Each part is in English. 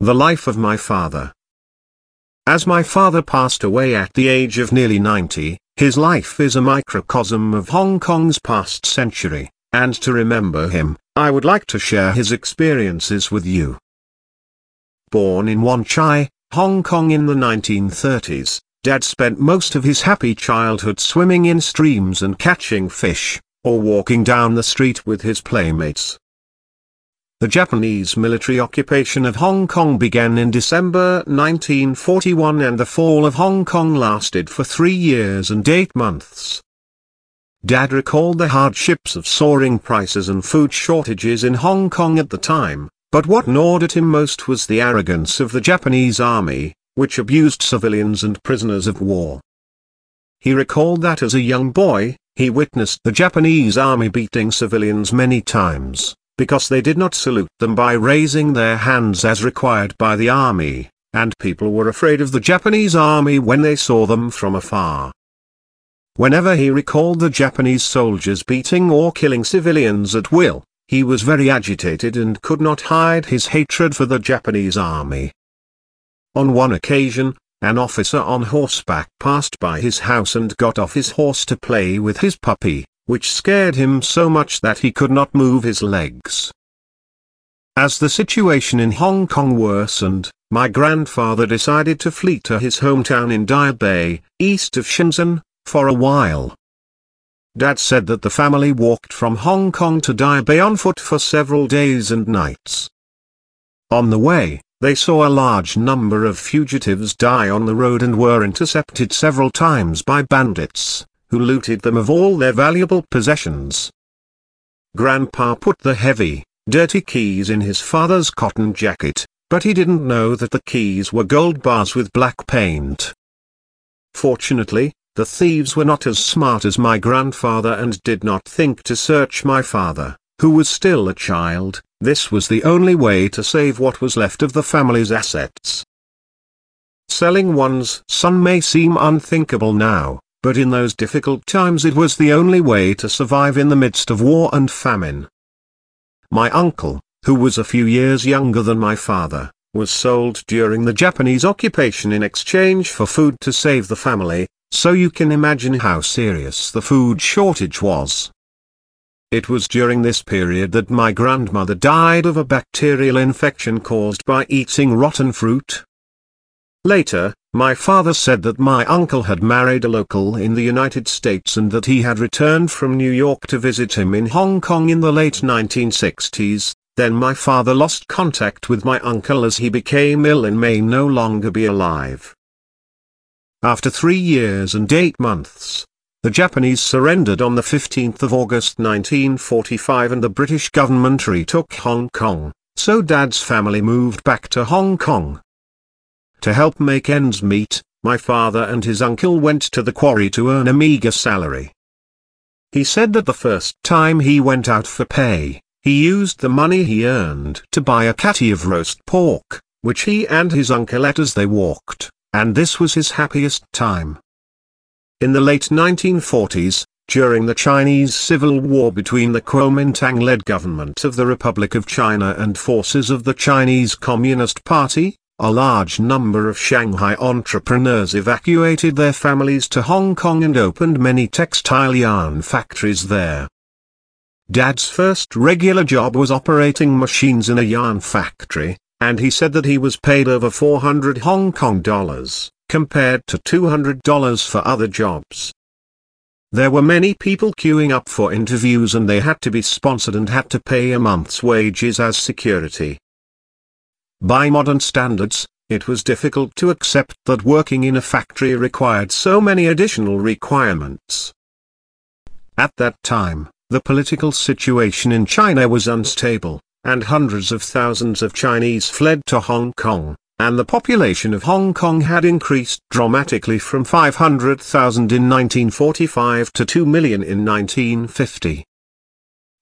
The life of my father. As my father passed away at the age of nearly 90, his life is a microcosm of Hong Kong's past century, and to remember him, I would like to share his experiences with you. Born in Wan Chai, Hong Kong in the 1930s, Dad spent most of his happy childhood swimming in streams and catching fish, or walking down the street with his playmates. The Japanese military occupation of Hong Kong began in December 1941 and the fall of Hong Kong lasted for three years and eight months. Dad recalled the hardships of soaring prices and food shortages in Hong Kong at the time, but what gnawed at him most was the arrogance of the Japanese army, which abused civilians and prisoners of war. He recalled that as a young boy, he witnessed the Japanese army beating civilians many times because they did not salute them by raising their hands as required by the army, and people were afraid of the Japanese army when they saw them from afar. Whenever he recalled the Japanese soldiers beating or killing civilians at will, he was very agitated and could not hide his hatred for the Japanese army. On one occasion, an officer on horseback passed by his house and got off his horse to play with his puppy which scared him so much that he could not move his legs. As the situation in Hong Kong worsened, my grandfather decided to flee to his hometown in Daya Bay, east of Shenzhen, for a while. Dad said that the family walked from Hong Kong to Daya Bay on foot for several days and nights. On the way, they saw a large number of fugitives die on the road and were intercepted several times by bandits who looted them of all their valuable possessions. Grandpa put the heavy, dirty keys in his father's cotton jacket, but he didn't know that the keys were gold bars with black paint. Fortunately, the thieves were not as smart as my grandfather and did not think to search my father, who was still a child, this was the only way to save what was left of the family's assets. Selling one's son may seem unthinkable now, but in those difficult times it was the only way to survive in the midst of war and famine. My uncle, who was a few years younger than my father, was sold during the Japanese occupation in exchange for food to save the family, so you can imagine how serious the food shortage was. It was during this period that my grandmother died of a bacterial infection caused by eating rotten fruit. Later, my father said that my uncle had married a local in the United States and that he had returned from New York to visit him in Hong Kong in the late 1960s, then my father lost contact with my uncle as he became ill and may no longer be alive. After three years and eight months, the Japanese surrendered on the 15th of August 1945 and the British government retook Hong Kong, so Dad's family moved back to Hong Kong. To help make ends meet, my father and his uncle went to the quarry to earn a meager salary. He said that the first time he went out for pay, he used the money he earned to buy a catty of roast pork, which he and his uncle ate as they walked, and this was his happiest time. In the late 1940s, during the Chinese Civil War between the Kuomintang-led government of the Republic of China and forces of the Chinese Communist Party, a large number of Shanghai entrepreneurs evacuated their families to Hong Kong and opened many textile yarn factories there. Dad's first regular job was operating machines in a yarn factory, and he said that he was paid over 400 Hong Kong dollars, compared to $200 for other jobs. There were many people queuing up for interviews and they had to be sponsored and had to pay a month's wages as security. By modern standards, it was difficult to accept that working in a factory required so many additional requirements. At that time, the political situation in China was unstable, and hundreds of thousands of Chinese fled to Hong Kong, and the population of Hong Kong had increased dramatically from 500,000 in 1945 to 2 million in 1950.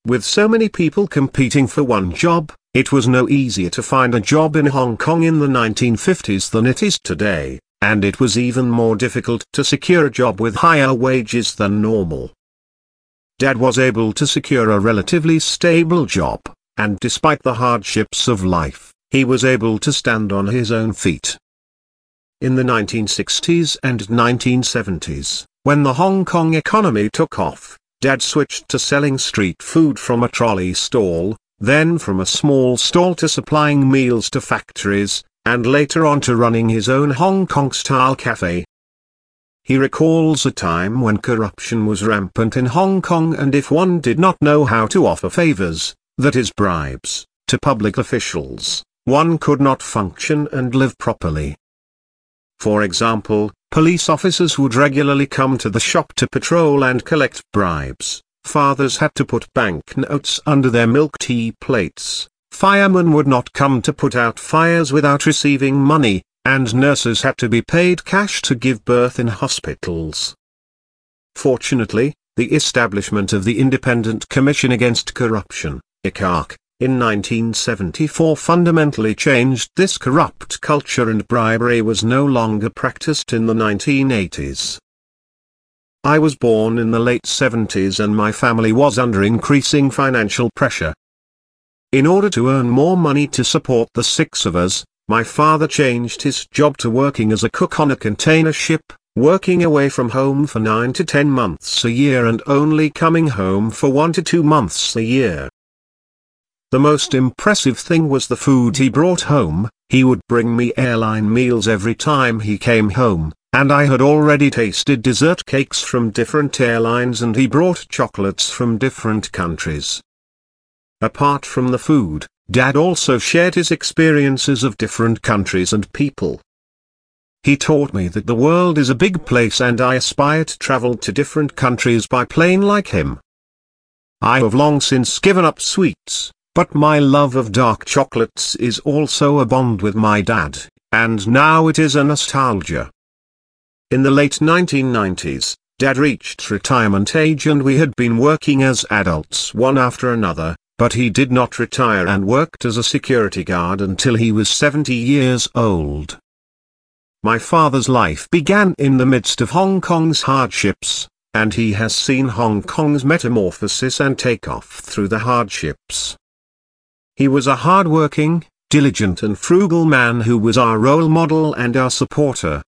With so many people competing for one job, it was no easier to find a job in Hong Kong in the 1950s than it is today, and it was even more difficult to secure a job with higher wages than normal. Dad was able to secure a relatively stable job, and despite the hardships of life, he was able to stand on his own feet. In the 1960s and 1970s, when the Hong Kong economy took off, Dad switched to selling street food from a trolley stall, then from a small stall to supplying meals to factories, and later on to running his own Hong Kong-style cafe. He recalls a time when corruption was rampant in Hong Kong and if one did not know how to offer favors, that is bribes, to public officials, one could not function and live properly. For example, police officers would regularly come to the shop to patrol and collect bribes, fathers had to put banknotes under their milk tea plates, firemen would not come to put out fires without receiving money, and nurses had to be paid cash to give birth in hospitals. Fortunately, the establishment of the Independent Commission Against Corruption, ICAC, in 1974 fundamentally changed this corrupt culture and bribery was no longer practiced in the 1980s. I was born in the late 70s and my family was under increasing financial pressure. In order to earn more money to support the six of us, my father changed his job to working as a cook on a container ship, working away from home for 9 to 10 months a year and only coming home for 1 to 2 months a year. The most impressive thing was the food he brought home, he would bring me airline meals every time he came home, and I had already tasted dessert cakes from different airlines and he brought chocolates from different countries. Apart from the food, Dad also shared his experiences of different countries and people. He taught me that the world is a big place and I aspire to travel to different countries by plane like him. I have long since given up sweets, but my love of dark chocolates is also a bond with my dad, and now it is a nostalgia. In the late 1990s, Dad reached retirement age and we had been working as adults one after another, but he did not retire and worked as a security guard until he was 70 years old. My father's life began in the midst of Hong Kong's hardships, and he has seen Hong Kong's metamorphosis and takeoff through the hardships. He was a hard-working, diligent and frugal man who was our role model and our supporter,